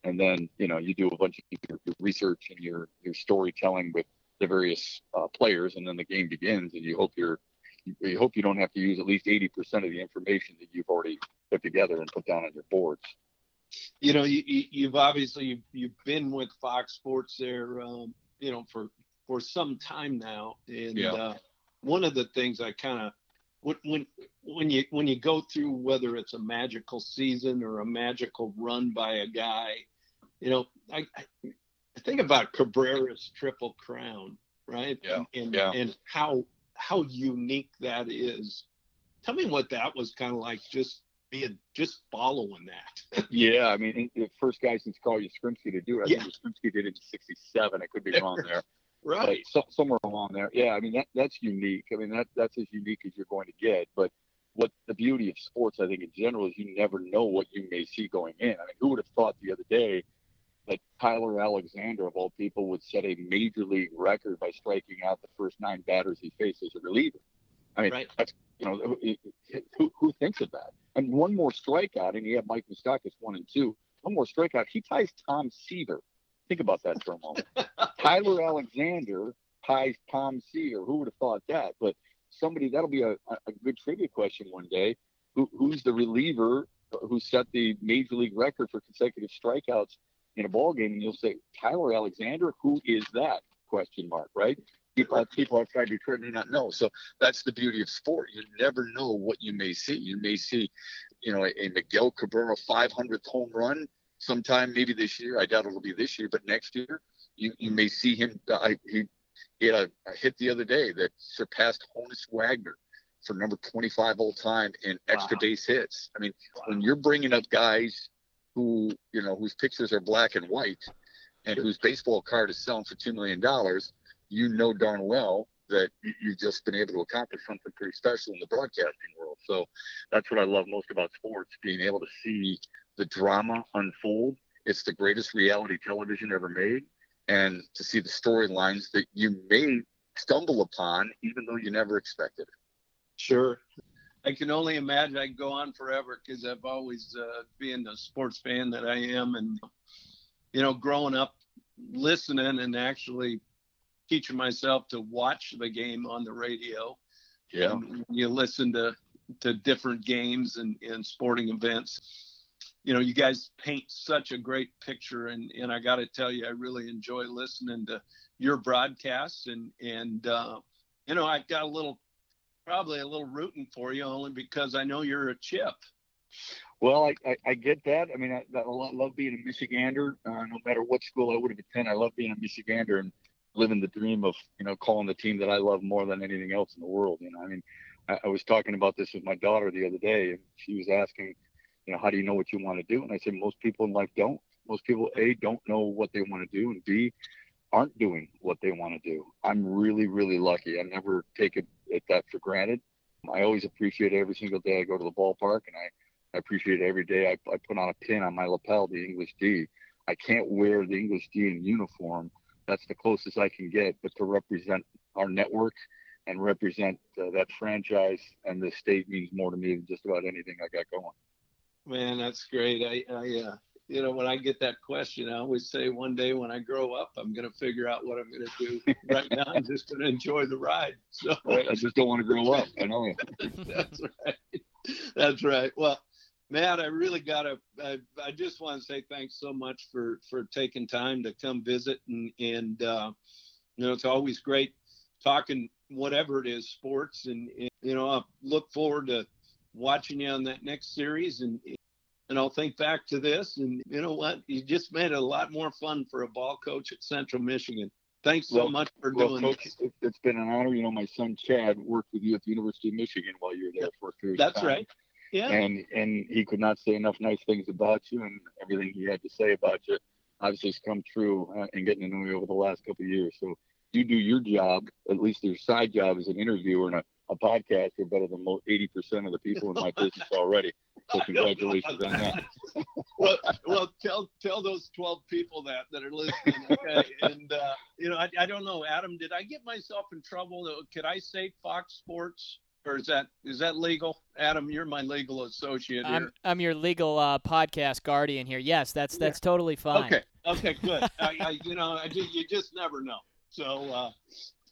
And then, you know, you do a bunch of your, your research and your, your storytelling with the various uh, players, and then the game begins, and you hope you're you hope you don't have to use at least 80% of the information that you've already put together and put down on your boards. You know, you, you've obviously you've been with Fox Sports there, um, you know, for for some time now, and yeah. uh, one of the things I kind of when, when when you when you go through whether it's a magical season or a magical run by a guy, you know, I, I think about Cabrera's triple crown, right? Yeah. And yeah. and how how unique that is. Tell me what that was kind of like just being just following that. yeah, I mean, the first guy since Carl Yastrzemski to do it. I yeah. think Yastrzemski did it in '67. I could be wrong there. right. So, somewhere along there. Yeah, I mean that that's unique. I mean that that's as unique as you're going to get. But what the beauty of sports, I think, in general, is you never know what you may see going in. I mean, who would have thought the other day that Tyler Alexander, of all people, would set a major league record by striking out the first nine batters he faced as a reliever. I mean, right. that's you know, who, who thinks of that? And one more strikeout, and he had Mike Moustakas one and two. One more strikeout, he ties Tom Seaver. Think about that for a moment. Tyler Alexander ties Tom Seaver. Who would have thought that? But somebody that'll be a, a good trivia question one day. Who, who's the reliever who set the major league record for consecutive strikeouts in a ball game, and you'll say Tyler Alexander, who is that? Question mark, right? People, people outside Detroit may not know. So that's the beauty of sport. You never know what you may see. You may see, you know, a, a Miguel Cabrera 500th home run sometime, maybe this year. I doubt it'll be this year, but next year, you, you may see him. I, he, he had a, a hit the other day that surpassed Honus Wagner for number 25 all time in extra wow. base hits. I mean, wow. when you're bringing up guys who you know whose pictures are black and white and whose baseball card is selling for two million dollars, you know darn well that you've just been able to accomplish something pretty special in the broadcasting world. So that's what I love most about sports, being able to see the drama unfold. It's the greatest reality television ever made. And to see the storylines that you may stumble upon, even though you never expected it. Sure. I can only imagine I can go on forever because I've always uh, been a sports fan that I am, and you know, growing up listening and actually teaching myself to watch the game on the radio. Yeah, and you listen to to different games and, and sporting events. You know, you guys paint such a great picture, and and I got to tell you, I really enjoy listening to your broadcasts, and and uh, you know, I've got a little probably a little rooting for you only because I know you're a chip. Well, I, I, I get that. I mean, I, I love being a Michigander. Uh, no matter what school I would have attended, I love being a Michigander and living the dream of you know calling the team that I love more than anything else in the world. You know, I mean, I, I was talking about this with my daughter the other day, and she was asking, you know, how do you know what you want to do? And I said, most people in life don't. Most people, a, don't know what they want to do, and b, aren't doing what they want to do. I'm really, really lucky. I never it, that for granted. I always appreciate every single day I go to the ballpark, and I, I appreciate every day I, I put on a pin on my lapel, the English D. I can't wear the English D in uniform. That's the closest I can get, but to represent our network and represent uh, that franchise and the state means more to me than just about anything I got going. Man, that's great. I, I uh, you know, when I get that question, I always say one day when I grow up, I'm going to figure out what I'm going to do. right now, I'm just going to enjoy the ride. So I just don't want to grow up. I know. That's right. That's right. Well, Matt, I really got to. I, I, just want to say thanks so much for for taking time to come visit, and and uh, you know, it's always great talking whatever it is, sports, and, and you know, I look forward to watching you on that next series and and I'll think back to this. And you know what? You just made it a lot more fun for a ball coach at Central Michigan. Thanks so well, much for well, doing Coach, this. It's been an honor. You know, my son Chad worked with you at the University of Michigan while you were there for a period That's of time. right. Yeah. And and he could not say enough nice things about you, and everything he had to say about you obviously has come true uh, and getting to know you over the last couple of years. So you do your job, at least your side job as an interviewer and a, a podcaster, better than 80% of the people in my business already. So congratulations on that. well, well, tell tell those 12 people that that are listening. Okay, and uh, you know, I, I don't know, Adam, did I get myself in trouble? Could I say Fox Sports? or is that is that legal? Adam, you're my legal associate here. I'm I'm your legal uh, podcast guardian here. Yes, that's that's yeah. totally fine. Okay, okay, good. I, I, you know, I just, you just never know. So, uh,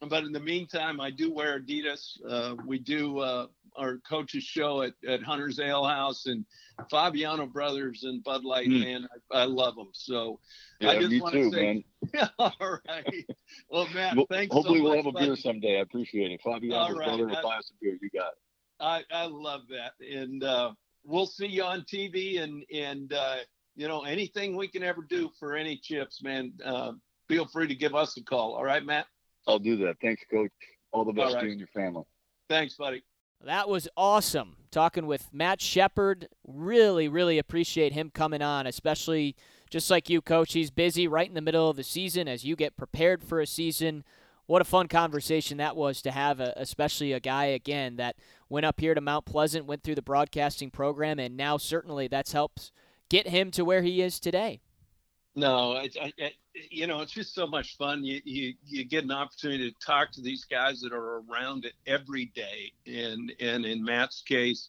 but in the meantime, I do wear Adidas. Uh, we do uh, our coaches show at, at Hunter's Ale House and Fabiano Brothers and Bud Light, mm. man. I, I, love them. So yeah, I just want to say, man. all right. Well, Matt, well, thanks. Hopefully, so we'll much, have a beer someday. I appreciate it. Fabiano's right. brother will buy us a beer. You got it. I, I love that. And uh, we'll see you on TV and, and, uh, you know, anything we can ever do for any chips, man, uh, feel free to give us a call. All right, Matt? I'll do that. Thanks, Coach. All the best All right. to you and your family. Thanks, buddy. That was awesome. Talking with Matt Shepard. Really, really appreciate him coming on, especially just like you, Coach. He's busy right in the middle of the season as you get prepared for a season. What a fun conversation that was to have, uh, especially a guy, again, that went up here to Mount Pleasant, went through the broadcasting program, and now certainly that's helped get him to where he is today. No, I, I, you know, it's just so much fun. You, you you get an opportunity to talk to these guys that are around it every day, and and in Matt's case,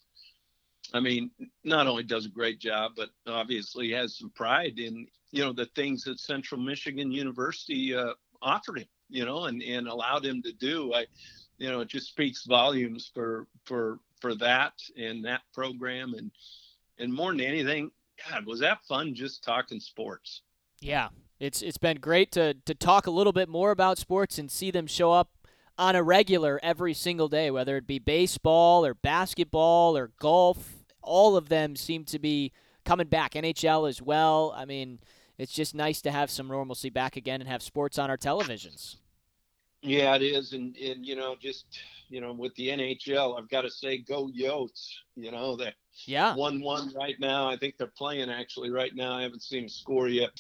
I mean, not only does a great job, but obviously has some pride in you know the things that Central Michigan University uh, offered him, you know, and and allowed him to do. I, you know, it just speaks volumes for for for that and that program, and and more than anything, God, was that fun just talking sports? Yeah, it's it's been great to to talk a little bit more about sports and see them show up on a regular every single day, whether it be baseball or basketball or golf. All of them seem to be coming back. NHL as well. I mean, it's just nice to have some normalcy back again and have sports on our televisions. Yeah, it is, and and you know, just you know, with the NHL, I've got to say, go Yotes. You know that. Yeah. One one right now. I think they're playing actually right now. I haven't seen a score yet.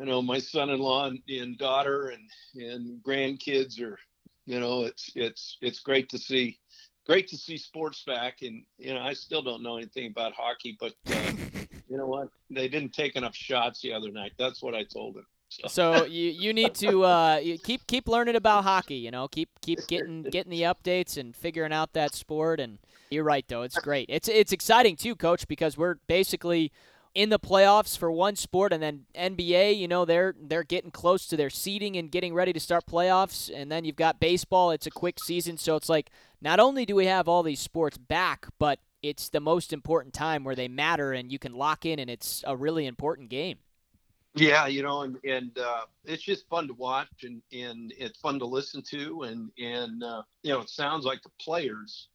I know my son-in-law and, and daughter and and grandkids are, you know, it's it's it's great to see, great to see sports back. And you know, I still don't know anything about hockey, but uh, you know what? They didn't take enough shots the other night. That's what I told them. So, so you, you need to uh, keep keep learning about hockey. You know, keep keep getting getting the updates and figuring out that sport. And you're right, though. It's great. It's it's exciting too, Coach, because we're basically in the playoffs for one sport, and then NBA, you know, they're they're getting close to their seeding and getting ready to start playoffs, and then you've got baseball. It's a quick season, so it's like not only do we have all these sports back, but it's the most important time where they matter, and you can lock in, and it's a really important game. Yeah, you know, and and uh, it's just fun to watch, and and it's fun to listen to, and and uh, you know, it sounds like the players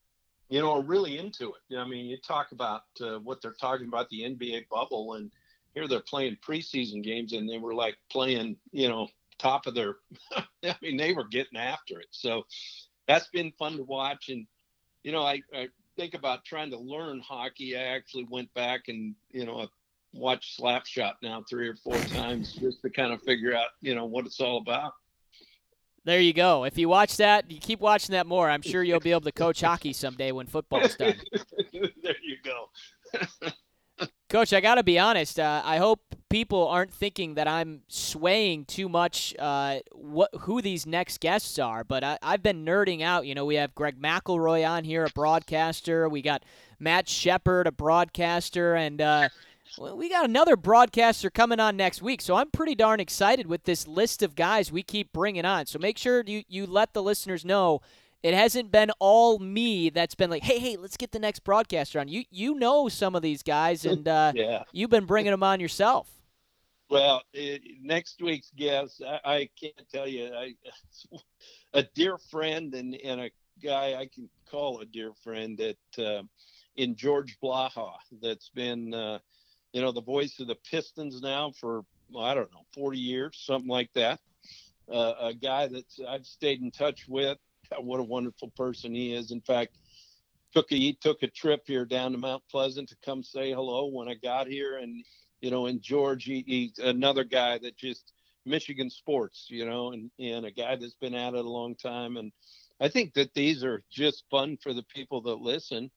you know, are really into it. I mean, you talk about uh, what they're talking about the NBA bubble, and here they're playing preseason games, and they were like playing, you know, top of their. I mean, they were getting after it. So that's been fun to watch, and you know, I, I think about trying to learn hockey. I actually went back and you know watched Slapshot now three or four times just to kind of figure out, you know, what it's all about. There you go. If you watch that, you keep watching that more. I'm sure you'll be able to coach hockey someday when football's done. there you go. Coach, I got to be honest. Uh, I hope people aren't thinking that I'm swaying too much uh, what who these next guests are, but I, have been nerding out. You know, we have Greg McElroy on here, a broadcaster. We got Matt Shepard, a broadcaster, and uh, we got another broadcaster coming on next week, so I'm pretty darn excited with this list of guys we keep bringing on. So make sure you, you let the listeners know it hasn't been all me that's been like, hey, hey, let's get the next broadcaster on. You you know some of these guys, and uh, yeah. you've been bringing them on yourself. Well, it, next week's guest, I, I, can't tell you, I, a dear friend and, and a guy I can call a dear friend that uh, in George Blaha that's been uh, – you know, the voice of the Pistons now for, well, I don't know, 40 years, something like that. uh, a guy that I've stayed in touch with. What a wonderful person he is. In fact, took a, he took a trip here down to Mount Pleasant to come say hello when I got here, and you know, and George, he, he's another guy that just Michigan sports, you know, and and a guy that's been at it a long time, and I think that these are just fun for the people that listen.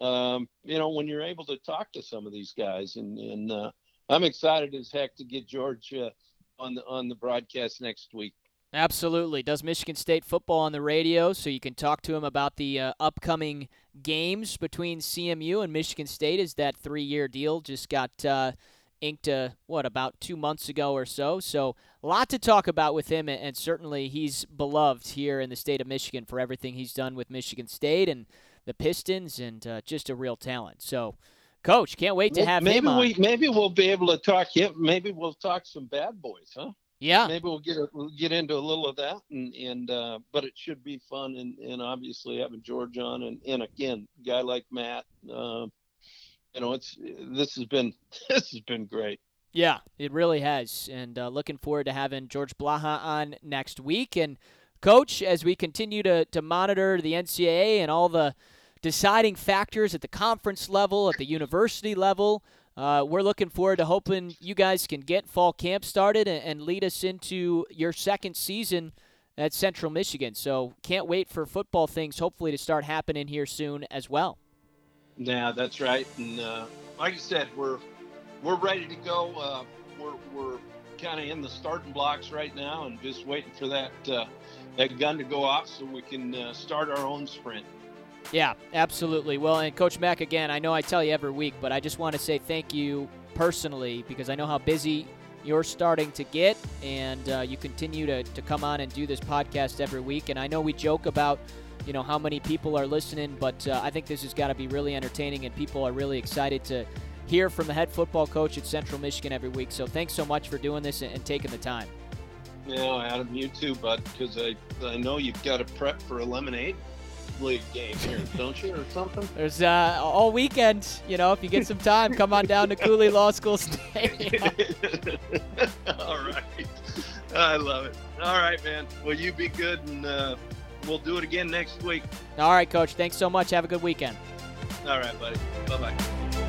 Um, you know, when you're able to talk to some of these guys, and and uh, I'm excited as heck to get George uh, on the on the broadcast next week. Absolutely. Does Michigan State football on the radio so you can talk to him about the uh, upcoming games between CMU and Michigan State Is that three year deal just got uh, inked, uh, what, about two months ago or so. So, a lot to talk about with him, and certainly he's beloved here in the state of Michigan for everything he's done with Michigan State and the Pistons, and uh, just a real talent. So, Coach, can't wait to have maybe him on. We, maybe we'll be able to talk. Maybe we'll talk some bad boys, huh? Yeah. Maybe we'll get a, we'll get into a little of that, and and uh, but it should be fun, and, and obviously having George on, and and again, guy like Matt, uh, you know, it's this has been this has been great. Yeah, it really has, and uh, looking forward to having George Blaha on next week. And coach, as we continue to to monitor the NCAA and all the deciding factors at the conference level, at the university level. Uh, we're looking forward to hoping you guys can get fall camp started and, and, lead us into your second season at Central Michigan. So can't wait for football things hopefully to start happening here soon as well. Yeah, that's right. And uh, like I said, we're we're ready to go. Uh, we're we're kind of in the starting blocks right now, and just waiting for that uh, that gun to go off so we can uh, start our own sprint. Yeah, absolutely. Well, and Coach Mack, again, I know I tell you every week, but I just want to say thank you personally because I know how busy you're starting to get, and uh, you continue to, to come on and do this podcast every week. And I know we joke about, you know, how many people are listening, but uh, I think this has got to be really entertaining, and people are really excited to hear from the head football coach at Central Michigan every week. So thanks so much for doing this and, and taking the time. Yeah, Adam, you too, bud, because I, I know you've got to prep for a lemonade league game here, don't you, or something? There's uh, all weekend. You know, if you get some time, come on down to Cooley Law School Stadium. all right, I love it. All right, man. Well, you be good, and uh, we'll do it again next week. All right, Coach. Thanks so much. Have a good weekend. All right, buddy. Bye bye.